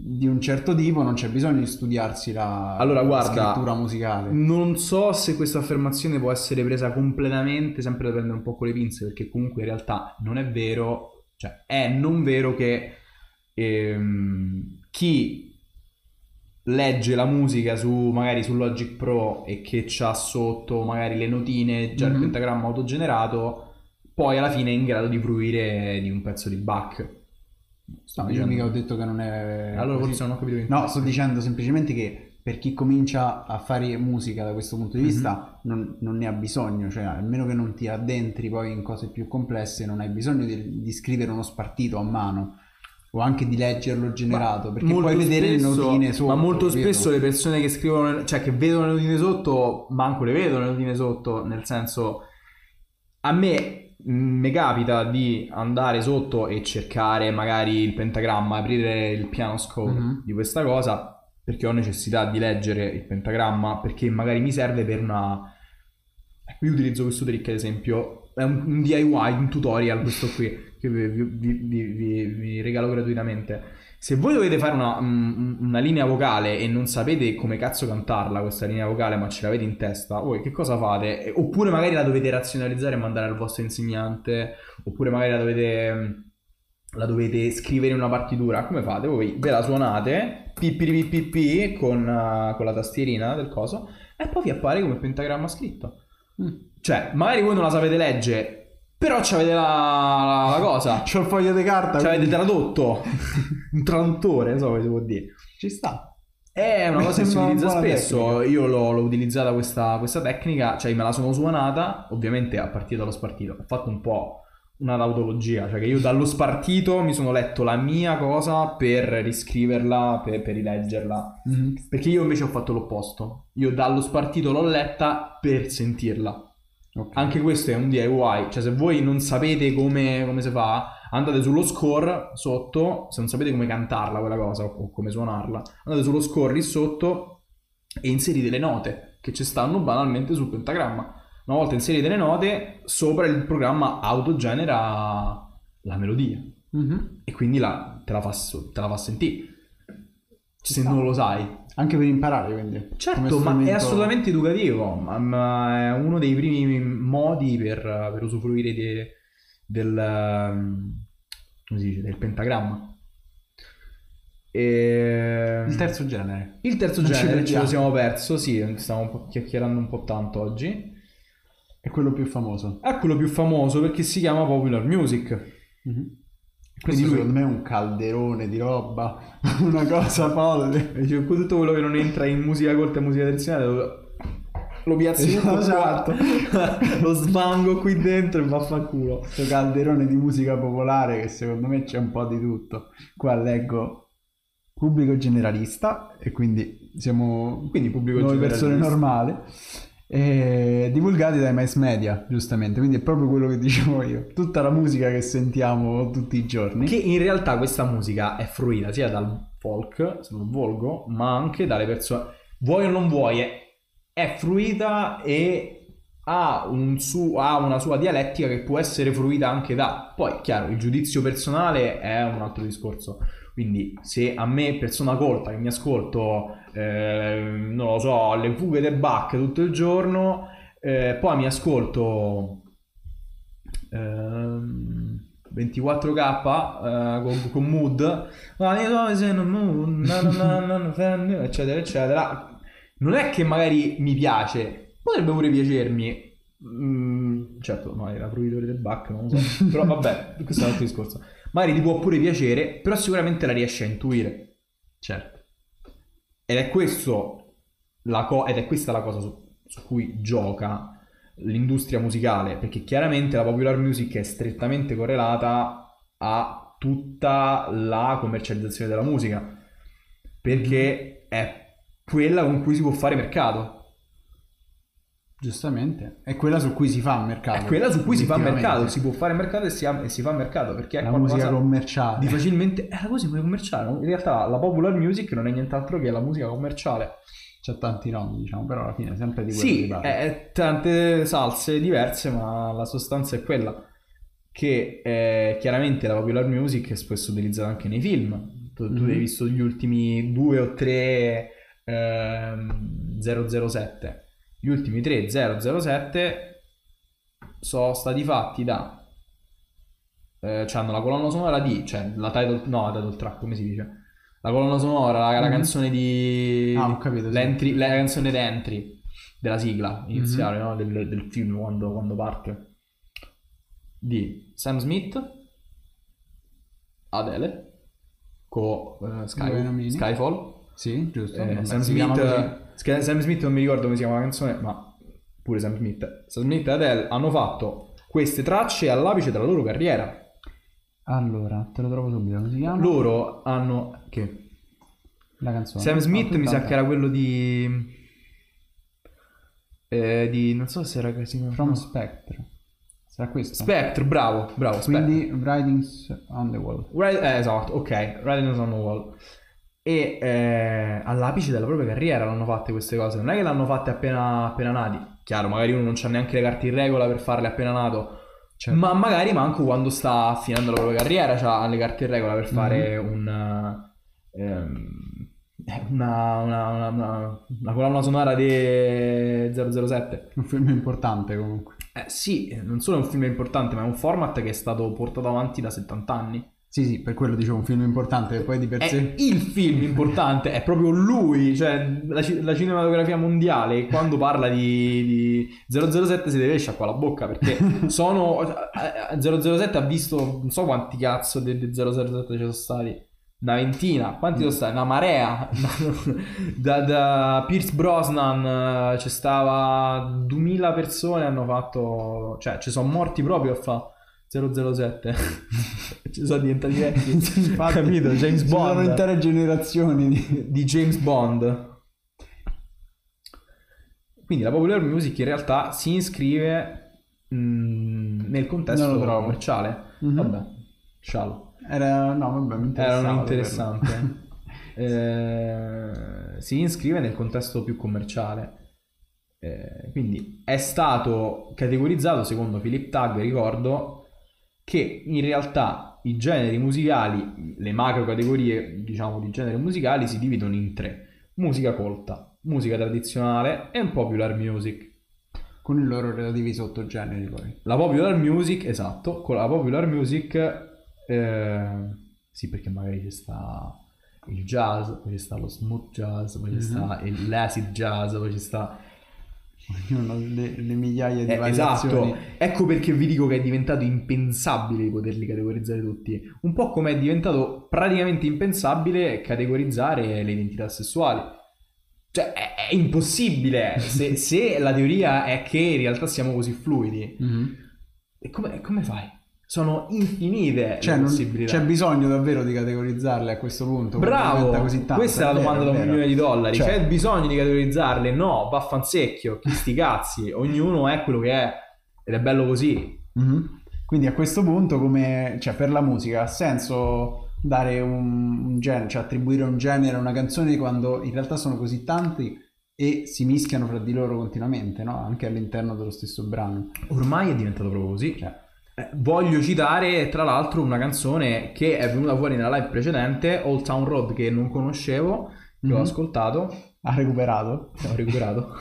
di un certo tipo non c'è bisogno di studiarsi la, Allora, la guarda, scrittura musicale. Non so se questa affermazione può essere presa completamente, sempre da prendere un po' con le pinze, perché comunque in realtà non è vero, cioè è non vero che ehm, chi legge la musica su magari su Logic Pro e che c'ha sotto magari le notine, già il Mhm. pentagramma autogenerato, poi alla fine è in grado di fruire di un pezzo di Bach. Sto No, io dicendo- mica ho detto che non è Allora così. forse non ho capito. No, sto dicendo semplicemente che per chi comincia a fare musica da questo punto di Mhm. vista non, non ne ha bisogno, cioè a meno che non ti addentri poi in cose più complesse non hai bisogno di, di scrivere uno spartito a mano o anche di leggerlo generato perché puoi vedere le spesso- notine sotto. Ma molto spesso le persone che scrivono, cioè che vedono le notine sotto, manco le vedono le notine sotto, nel senso, a me mi capita di andare sotto e cercare magari il pentagramma, aprire il piano score Mhm. di questa cosa, perché ho necessità di leggere il pentagramma, perché magari mi serve per una... Ecco, io utilizzo questo trick ad esempio, è un, un DIY, un tutorial questo qui, che vi- vi- vi- vi regalo gratuitamente. Se voi dovete fare una, un- una linea vocale e non sapete come cazzo cantarla questa linea vocale, ma ce l'avete in testa, voi che cosa fate? Oppure magari la dovete razionalizzare e mandare al vostro insegnante, oppure magari la dovete, la dovete scrivere in una partitura. Come fate? Voi ve la suonate, pippi con, eh, con la tastierina del coso, e poi vi appare come pentagramma scritto. Mm. Cioè, magari voi non la sapete leggere, però c'avete la, la, cosa. C'ho il foglio di carta. Ci avete quindi tradotto un traduttore, non so come si può dire. Ci sta. È una cosa che si utilizza spesso. tecnica. Io l'ho, l'ho utilizzata questa, questa tecnica, cioè me la sono suonata, ovviamente a partire dallo spartito. Ho fatto un po' una tautologia, cioè che io dallo spartito mi sono letto la mia cosa per riscriverla, per, per rileggerla. Mhm. Perché io invece ho fatto l'opposto. Io dallo spartito l'ho letta per sentirla. Ok. Anche questo è un DIY, cioè se voi non sapete come, come si fa, andate sullo score sotto, se non sapete come cantarla quella cosa o, come suonarla, andate sullo score lì sotto e inserite le note che ci stanno banalmente sul pentagramma. Una volta inserite le note, sopra il programma autogenera la melodia Mhm. e quindi la- te, la fa, te la fa sentire. Se non lo sai. Anche per imparare, quindi. Certo, ma è assolutamente educativo, ma, ma è uno dei primi modi per, per usufruire di- del, come si dice, del pentagramma. E... Il terzo genere. Il terzo Non ci genere ce perdiamo. lo siamo perso, sì, stiamo chiacchierando un po' tanto oggi. È quello più famoso. È quello più famoso perché si chiama Popular Music. Mhm. Quindi Questo lui- secondo me è un calderone di roba, una cosa folle. Dice, tutto quello che non entra in musica colta e musica tradizionale lo, lo piazzi tutto qua, Esatto. lo svango qui dentro e vaffanculo. Questo calderone di musica popolare che secondo me c'è un po' di tutto. Qua leggo pubblico generalista e quindi siamo Quindi pubblico noi persone normali e divulgati dai mass media giustamente quindi è proprio quello che dicevo io tutta la musica che sentiamo tutti i giorni Che in realtà questa musica è fruita sia dal folk, se non volgo, ma anche dalle persone. Vuoi o non vuoi, è, è fruita e ha, un su- ha una sua dialettica che può essere fruita anche da. Poi, chiaro, il giudizio personale è un altro discorso. Quindi, se a me, persona colta, che mi ascolto, eh, non lo so, le fughe del Bach tutto il giorno, eh, poi mi ascolto ehm, 24k eh, con, con mood eccetera eccetera. Non è che magari mi piace potrebbe pure piacermi. Mm, certo no era fruitore del Bach non lo so. Però vabbè questo è un altro discorso. Magari ti può pure piacere però sicuramente la riesci a intuire. Certo ed è questo la co- ed è questa la cosa su, su cui gioca l'industria musicale, perché chiaramente la popular music è strettamente correlata a tutta la commercializzazione della musica, perché è quella con cui si può fare mercato. Giustamente è quella su cui si fa mercato È quella su cui si fa mercato, si può fare mercato e si, ha- e si fa mercato, perché è la musica commerciale di facilmente... È la cosa commerciale, in realtà la popular music non è nient'altro che la musica commerciale. c'è tanti nomi diciamo però alla fine è sempre di quello Sì, è, è tante salse diverse, ma la sostanza è quella che eh, chiaramente la popular music è spesso utilizzata anche nei film. Tu, tu Mhm. hai visto gli ultimi due o tre ehm, 007. Gli ultimi tre 007 sono stati fatti da... Eh, hanno la colonna sonora di... cioè la title... no, la title track, come si dice? La colonna sonora, la, la Mhm. canzone di... Ah, ho capito, sì. la canzone d'entry della sigla iniziale Mhm. no? del, del film quando, quando parte di Sam Smith Adele con Due nomini. Skyfall sì giusto. Eh, Sam, Smith, Sam Smith non mi ricordo come si chiama la canzone ma pure Sam Smith. Sam Smith e Adele hanno fatto queste tracce all'apice della loro carriera. Allora te lo trovo subito come si chiama? Loro hanno che? La canzone. Sam Smith mi sa che era quello di eh, di non so se era Casino From no. Spectre. Sarà questo? Spectre bravo bravo Spectre. Quindi Writings on the Wall. Right- eh, esatto, ok, Riding on the Wall. E eh, all'apice della propria carriera l'hanno fatte queste cose. Non è che l'hanno fatte appena, appena nati. Chiaro, magari uno non c'ha neanche le carte in regola per farle appena nato. Certo. Ma magari manco quando sta finendo la propria carriera c'ha le carte in regola per fare Mhm. un, ehm, una, una, una, una- una colonna sonora di 007. un film importante comunque Eh, sì, non solo è un film importante, ma è un format che è stato portato avanti da 70 anni. Sì sì per quello dicevo un film importante poi di per È sé il film importante, è proprio lui, cioè la, la cinematografia mondiale quando parla di, di 007 si deve sciacquare la bocca perché sono eh, eh, 007 ha visto non so quanti cazzo di, di 007 ci sono stati. Una ventina, quanti sono stati? Una marea. Da, da Pierce Brosnan eh, c'è stava 2000 persone hanno fatto cioè ci sono morti proprio a fa 007 ci sono diventati vecchi Infatti, capito James ci sono Bond intere generazioni di... di James Bond. Quindi la popular music in realtà si iscrive mm, nel contesto commerciale. Mhm. Vabbè, sciallo. era no vabbè Era un interessante. Eh, si iscrive nel contesto più commerciale. Eh, quindi è stato categorizzato secondo Philip Tagg, ricordo, che in realtà i generi musicali, le macro categorie diciamo di generi musicali si dividono in tre. Musica colta, musica tradizionale e un popular music. con i loro relativi sottogeneri poi La popular music, esatto, con la popular music, eh, sì perché magari ci sta il jazz, poi ci sta lo smooth jazz, poi ci Mhm. sta il l'acid jazz, poi ci sta... ognuno le, le migliaia di Eh, variazioni esatto, ecco perché vi dico che è diventato impensabile poterli categorizzare tutti, un po' come è diventato praticamente impensabile categorizzare le identità sessuali. Cioè, è, è impossibile se, se la teoria è che in realtà siamo così fluidi. Mhm. E come, come fai? Sono infinite Cioè, le possibilità. c'è bisogno davvero di categorizzarle a questo punto. Bravo, diventa così tanto, questa è la vero, domanda da un milione di dollari. Cioè, C'è bisogno di categorizzarle? No, vaffansecchio, chi sti cazzi, ognuno è quello che è ed è bello così. Mhm. Quindi a questo punto, come cioè, per la musica, ha senso dare un, un genere, cioè attribuire un genere a una canzone quando in realtà sono così tanti e si mischiano fra di loro continuamente, no? Anche all'interno dello stesso brano. Ormai è diventato proprio così. Cioè, Eh, Voglio citare tra l'altro una canzone che è venuta fuori nella live precedente, Old Town Road, che non conoscevo, che ho Mhm. ascoltato, ha recuperato. ho recuperato,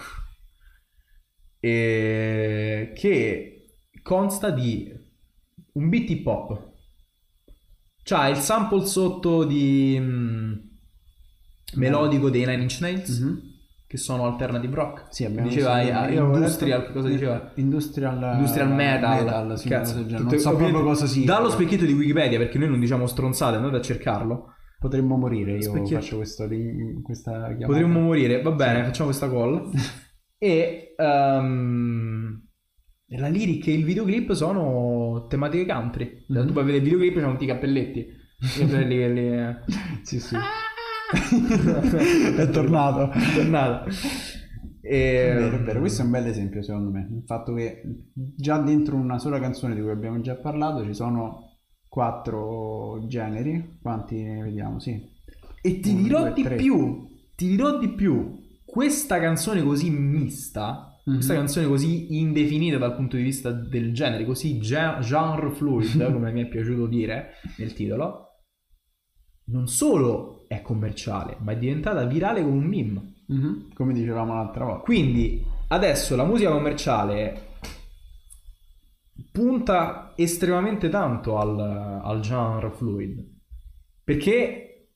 e che consta di un beat hip hop. C'ha il sample sotto di mm, melodico dei Nine Inch Nails, Mhm. Che sono alternative rock. Sì, abbiamo diceva visto- eh, industrial, che cosa diceva? Industrial, Industrial metal, sì, Cazzo, genere. tutte- non so proprio cosa sia. Dallo specchietto di Wikipedia, perché noi non diciamo stronzate, andate a cercarlo. Potremmo morire, io Specchietto. faccio questo, questa chiamata. Potremmo morire, va bene, facciamo questa call. e ehm, la lyric e il videoclip sono tematiche country. Mhm. Tu puoi vedere il videoclip e c'hanno tutti i cappelletti. I cappelli quelli- Sì, sì. È tornato. È tornato. È vero, è E, vero, questo è un bel esempio secondo me. Il fatto che già dentro una sola canzone di cui abbiamo già parlato ci sono quattro generi. Quanti ne vediamo? Sì. E ti Uno, dirò due, di tre. più, ti dirò di più. Questa canzone così mista, Mhm. questa canzone così indefinita dal punto di vista del genere, così ge- genre fluid, come mi è piaciuto dire nel titolo, non solo è commerciale, ma è diventata virale come un meme. Mhm, Come dicevamo l'altra volta. Quindi adesso la musica commerciale punta estremamente tanto al, al genre fluid perché,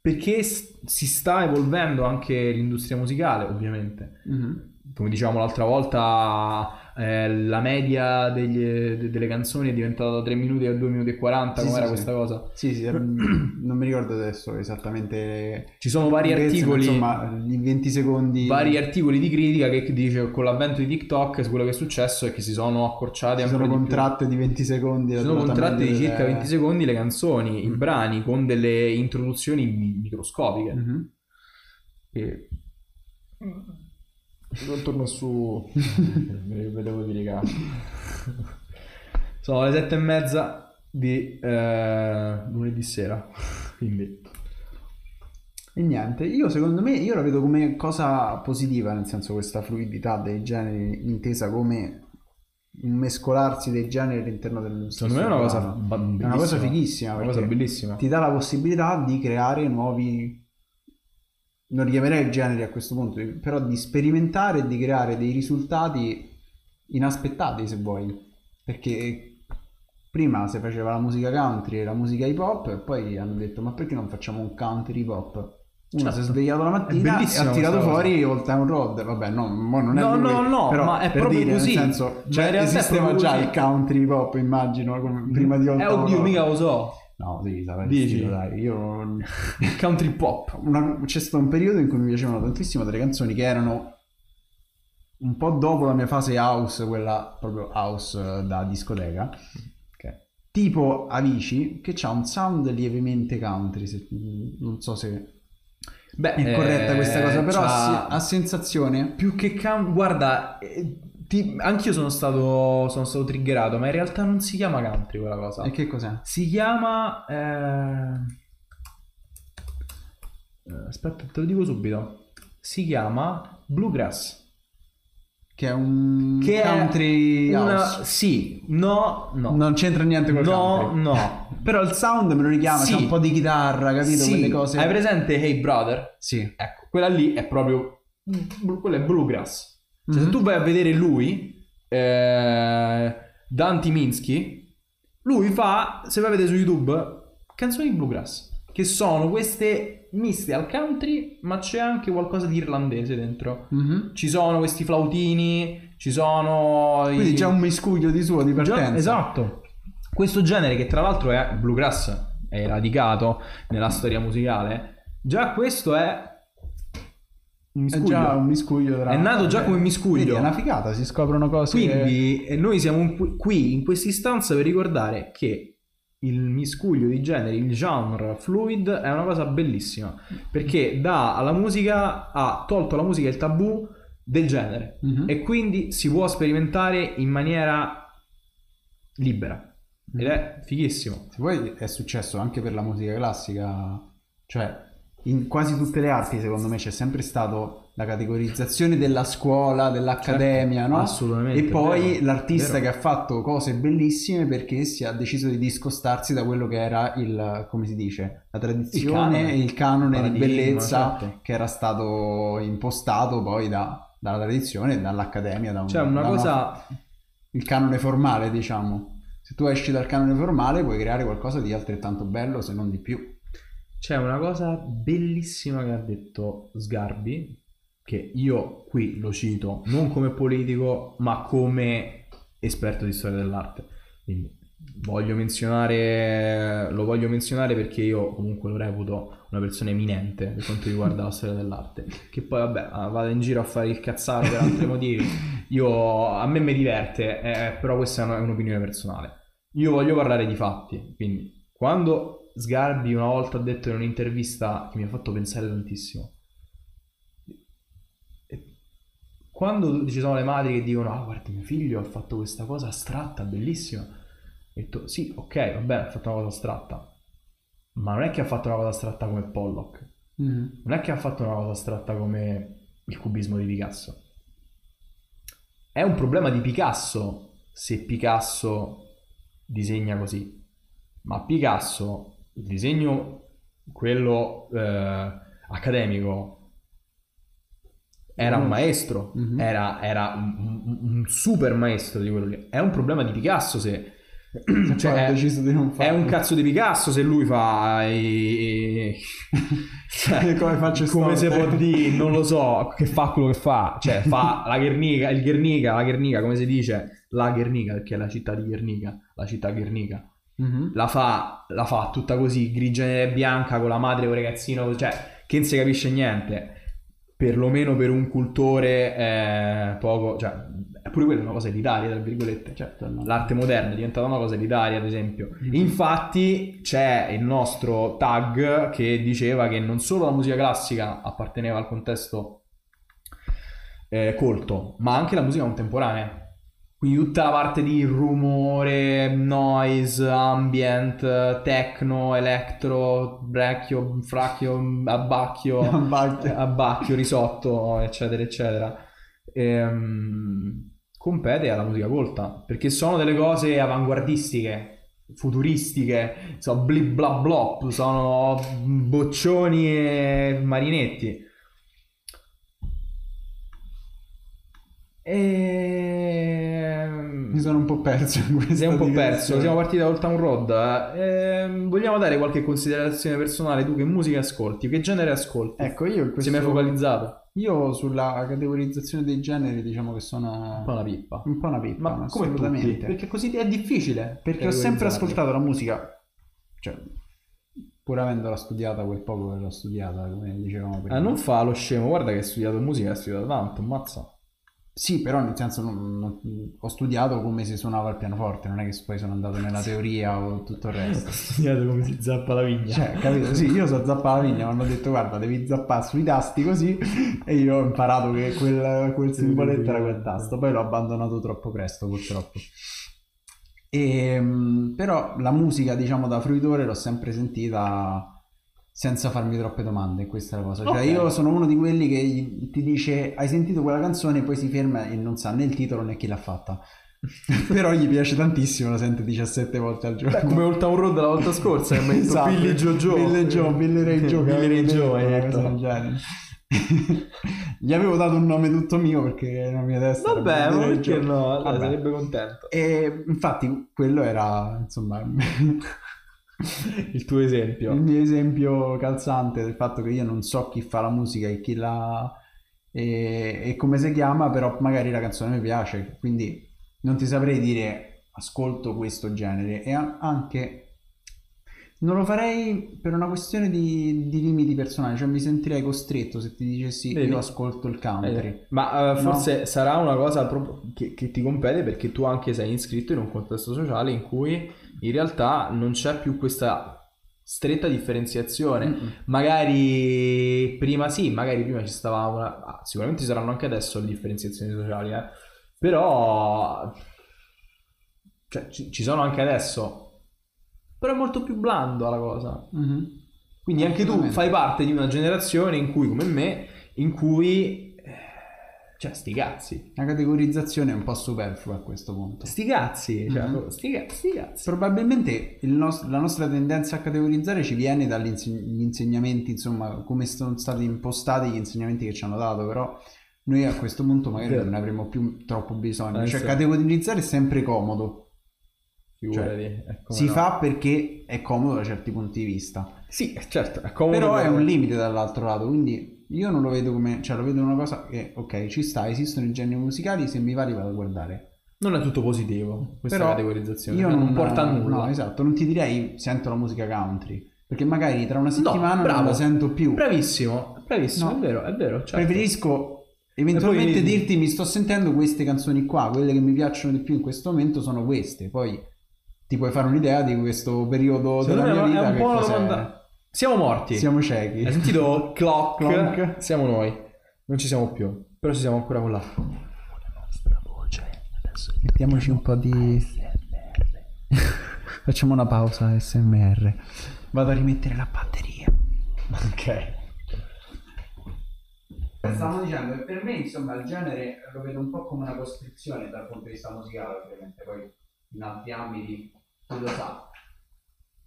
perché si sta evolvendo anche l'industria musicale ovviamente Mhm. come dicevamo l'altra volta eh, la media degli- de- delle canzoni è diventata da 3 minuti a 2 minuti e 40 Sì, come sì, era sì. questa cosa Sì, sì, ehm, non mi ricordo adesso esattamente. ci sono vari articoli Insomma, i 20 secondi. vari articoli di critica che dice con l'avvento di TikTok quello che è successo è che si sono accorciate Ci sono di contratte di 20 secondi. Ci sono durata contratti di circa delle- 20 secondi le canzoni, i Mm. brani con delle introduzioni mi- microscopiche. Mhm. E... Torno su... Vedevo di riga. Sono le sette e mezza di eh, lunedì sera. Quindi... E niente, io secondo me, io la vedo come cosa positiva, nel senso questa fluidità dei generi intesa come un mescolarsi dei generi all'interno del Secondo me è una cosa, È una cosa fighissima, Una cosa bellissima. ti dà la possibilità di creare nuovi non li chiamerei generi a questo punto, però di sperimentare e di creare dei risultati inaspettati se vuoi, perché prima si faceva la musica country e la musica hip hop e poi hanno detto ma perché non facciamo un country hip hop? Uno Certo. si è svegliato la mattina e ha tirato fuori Old Town Road, vabbè no, mo non è No, no, no, però ma è proprio dire, così. senso, cioè, esisteva già così. il country hip hop immagino, prima di Old Eh, Town oddio, Road. mica lo so. No, sì, sarà Dici? stile, dai, io Country pop. una- c'è stato un periodo in cui mi piacevano tantissimo delle canzoni che erano un po' dopo la mia fase house, quella proprio house eh, da discoteca, tipo Avicii, che ha un sound lievemente country, se- non so se Beh, è corretta eh, questa cosa, però ha, ha sensazione... più che country, guarda, eh, ti- anch'io sono stato, sono stato triggerato, ma in realtà non si chiama country quella cosa. E che cos'è? Si chiama... eh, eh, Aspetta, te lo dico subito. Si chiama Bluegrass. Che è un Che è country una... house. Sì, no, no. Non c'entra niente col no, country. no. Però il sound me lo richiama, Sì. c'è un po' di chitarra, capito? Sì, Quelle cose... hai presente Hey Brother? Sì. Ecco, quella lì è proprio... Quella è Bluegrass. Cioè, Mhm. se tu vai a vedere lui, eh, Dante Minsky, lui fa, se vai a vedere su YouTube, canzoni di Bluegrass. Che sono queste miste al country, ma c'è anche qualcosa di irlandese dentro. Mhm. Ci sono questi flautini, ci sono... i- Quindi già un miscuglio di suo di Già- partenza. esatto. Questo genere che tra l'altro è bluegrass, è radicato nella storia musicale, già questo è un È miscuglio. già un miscuglio tra... È nato già come miscuglio. Vedi, è una figata, si scoprono cose... Quindi eh, noi siamo qui- in questa istanza per ricordare che il miscuglio di generi, il genre fluid è una cosa bellissima perché dà alla musica, ha tolto alla musica il tabù del genere Mhm. e quindi si può sperimentare in maniera libera ed è fighissimo. Se vuoi è successo anche per la musica classica, cioè in quasi tutte le arti secondo me c'è sempre stato la categorizzazione della scuola, dell'accademia, Certo, no? assolutamente, E poi vero, l'artista vero. che ha fatto cose bellissime perché si ha deciso di discostarsi da quello che era il, come si dice, la tradizione canone. e il canone di Paradigma, bellezza certo. che era stato impostato poi da- dalla tradizione e dall'accademia, da un, Cioè una da cosa il canone formale, diciamo. Se tu esci dal canone formale puoi creare qualcosa di altrettanto bello, se non di più. C'è una cosa bellissima che ha detto Sgarbi, che io qui lo cito non come politico, ma come esperto di storia dell'arte. Quindi voglio menzionare, lo voglio menzionare perché io comunque lo reputo una persona eminente per quanto riguarda la storia dell'arte. Che poi, vabbè, vado in giro a fare il cazzaro per altri motivi. Io, a me mi diverte, eh, però questa è un'opinione personale. Io voglio parlare di fatti, quindi quando Sgarbi una volta ha detto in un'intervista che mi ha fatto pensare tantissimo, quando ci sono le madri che dicono, ah guarda mio figlio ha fatto questa cosa astratta, bellissima, ho detto sì, ok, va bene, ha fatto una cosa astratta, ma non è che ha fatto una cosa astratta come Pollock, non è che ha fatto una cosa astratta come il cubismo di Picasso. È un problema di Picasso se Picasso disegna così. Ma Picasso, il disegno, quello eh, accademico, era un Mhm. maestro, Mhm. era, era un, un- super maestro di quello lì. È un problema di Picasso se... Se cioè, ha è- deciso di non è farlo. un cazzo di Picasso se lui fa i... cioè, Come faccio come storte? può dire, non lo so, che fa quello che fa, cioè fa la Guernica, il Guernica, la Guernica, come si dice? La Guernica, perché è la città di Guernica, la città Guernica. Mhm. La fa, la fa tutta così, grigia e bianca, con la madre, con il ragazzino, cioè, che non si capisce niente. Perlomeno per un cultore eh, poco, cioè, pure quella è una cosa elitaria, tra virgolette. Certo, no. L'arte moderna è diventata una cosa elitaria, ad esempio. Mhm. Infatti c'è il nostro tag che diceva che non solo la musica classica apparteneva al contesto eh, colto, ma anche la musica contemporanea. Quindi tutta la parte di rumore, noise, ambient, techno, electro, bracchio, fracchio, abbacchio, Abbacchio. abbacchio, risotto, eccetera, eccetera. Ehm, compete alla musica colta perché sono delle cose avanguardistiche, futuristiche, sono blip bla blop, sono boccioni e marinetti. E... Mi sono un po' perso in questa Sei un po' perso, siamo partiti da Old Town Road. eh. Ehm, vogliamo dare qualche considerazione personale? Tu che musica ascolti? Che genere ascolti? Ecco, io questo... è mai focalizzato? Io sulla categorizzazione dei generi diciamo che sono Un po' una pippa. un po' una pippa, Ma come tutti? assolutamente. Perché così è difficile. Perché ho sempre ascoltato la musica, cioè, pur avendola studiata quel poco che l'ho studiata, come dicevamo prima. Ah, non fa lo scemo, guarda che hai studiato musica, hai studiato tanto, mazza. Sì, però nel senso non- non- ho studiato come si suonava il pianoforte, non è che poi sono andato nella teoria o tutto il resto. studiato come si zappa la vigna. Cioè, capito? Sì, io so zappare la vigna, mi hanno detto guarda, devi zappare sui tasti così e io ho imparato che quel, quel simboletto era quel tasto, poi l'ho abbandonato troppo presto purtroppo. E, mh, però la musica, diciamo, da fruitore l'ho sempre sentita senza farmi troppe domande, questa è la cosa. Cioè, Ok. io sono uno di quelli che ti dice hai sentito quella canzone e poi si ferma e non sa né il titolo né chi l'ha fatta. però gli piace tantissimo, la sente 17 volte al giorno. Beh, come Old Town Road la volta scorsa, hai detto Esatto. Billy Joe. Billy Joe, Billy Ray Joe, Billy Ray Joe, hai una detto. Gli avevo dato un nome tutto mio perché nella mia testa Vabbè, ma perché no? Vabbè. sarebbe contento. E infatti quello era insomma Il tuo esempio. il mio esempio calzante del fatto che io non so chi fa la musica e chi la e, e come si chiama, però magari la canzone mi piace, quindi non ti saprei dire ascolto questo genere e anche Non lo farei per una questione di, di limiti personali, cioè mi sentirei costretto se ti dicessi Vedi? io ascolto il country. Eh, Ma eh, forse sarà una cosa che, che ti compete perché tu anche sei iscritto in un contesto sociale in cui in realtà non c'è più questa stretta differenziazione. Mm-mm. Magari prima sì, magari prima ci stava una... ah, sicuramente ci saranno anche adesso le differenziazioni sociali, eh. Però... Cioè, ci, ci sono anche adesso. Però è molto più blando la cosa. Mhm. Quindi anche tu fai parte di una generazione in cui, come me, in cui... Cioè, sti cazzi. La categorizzazione è un po' superflua a questo punto. Sti cazzi. Cioè, Mhm. sti cazzi, sti cazzi. Probabilmente il nos- la nostra tendenza a categorizzare ci viene dagli inseg- insegnamenti, insomma, come sono stati impostati gli insegnamenti che ci hanno dato, però noi a questo punto magari non ne avremo più troppo bisogno. Eh, cioè, categorizzare è sempre comodo. Come Si no. fa perché è comodo da certi punti di vista. Sì, certo, è comodo. Però è un limite dall'altro lato, quindi io non lo vedo come, cioè lo vedo una cosa che, ok, ci sta, esistono i generi musicali, se mi va li vado a guardare. Non è tutto positivo questa Però categorizzazione. io non, non, porta a nulla. No, esatto, non ti direi sento la musica country, perché magari tra una settimana non bravo. la sento più. Bravissimo, bravissimo, No. è vero, è vero. certo. Preferisco eventualmente poi- dirti mi sto sentendo queste canzoni qua, quelle che mi piacciono di più in questo momento sono queste, poi ti puoi fare un'idea di questo periodo Secondo della mia è vita un che po' una domanda. Siamo morti. Siamo ciechi. Hai sentito clock? Clonk. Siamo noi. Non ci siamo più. Però ci siamo ancora con la. Mettiamoci un po' di... Facciamo una pausa SMR. Vado a rimettere la batteria. Ok. Stavamo dicendo che per me, insomma, il genere lo vedo un po' come una costrizione dal punto di vista musicale, ovviamente. Poi in altri ambiti, lo sa.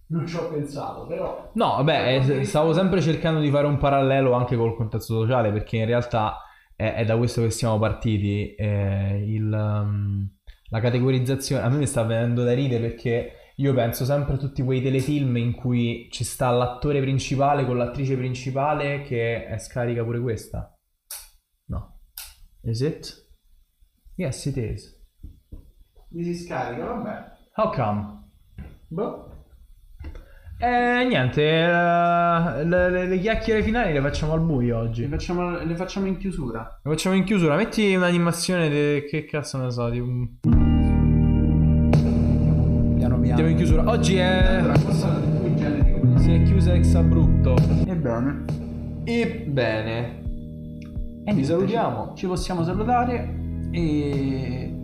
Non ci ho pensato, però... No, vabbè, eh, stavo sempre cercando di fare un parallelo anche col contesto sociale perché in realtà è, è da questo che siamo partiti. eh, il, um, la categorizzazione a me mi sta venendo da ridere perché io penso sempre a tutti quei telefilm in cui ci sta l'attore principale con l'attrice principale che è scarica pure questa. No. Is it? Yes, it is. Mi si scarica, vabbè. How come? Boh. Eh, niente, eh, le, le- le chiacchiere finali le facciamo al buio oggi. Le Le facciamo, le facciamo in chiusura. facciamo in chiusura. Metti un'animazione de- che cazzo ne so, di un... Piano piano. Andiamo in chiusura. Oggi è... Si è chiusa ex abrupto. Ebbene. Ebbene. E Vi salutiamo. Ci, ci possiamo salutare e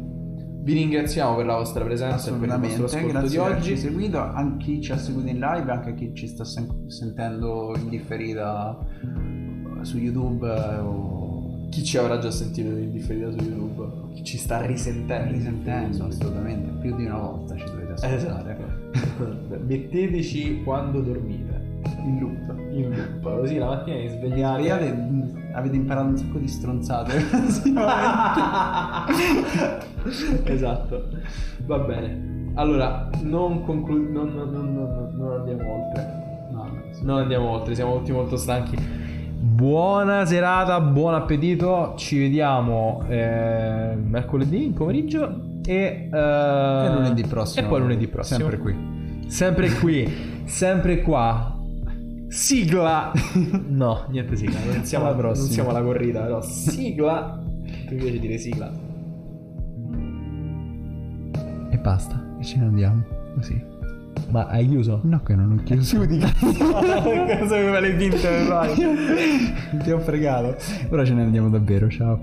Vi ringraziamo per la vostra presenza e per il vostro ascolto di oggi. seguito a chi ci ha seguito in live anche a chi ci sta sen- sentendo in differita eh, su YouTube eh, o Chi ci avrà già sentito in differita su YouTube? Chi ci sta risentendo? risentendo assolutamente più di una volta ci dovete ascoltare Esatto. Metteteci quando dormite. In loop In loop. Così la mattina vi svegliate. Svegliate, mh, avete imparato un sacco di stronzate esatto. Va bene. Allora, non, conclu- non, non, non, non- andiamo oltre. no, no, Non andiamo oltre, siamo tutti molto stanchi. Buona serata, buon appetito. Ci vediamo eh, mercoledì pomeriggio e, eh, e lunedì prossimo E poi lunedì prossimo. sempre qui Sempre qui, sempre qua. Sigla. No, niente sigla. Non siamo, Alla non prossima. siamo alla corrida, però sigla. Tu invece dire sigla. e basta e ce ne andiamo così Ma hai chiuso? no che non ho chiuso Chiudi Cosa mi le finte fai? ti ho fregato ora ce ne andiamo davvero ciao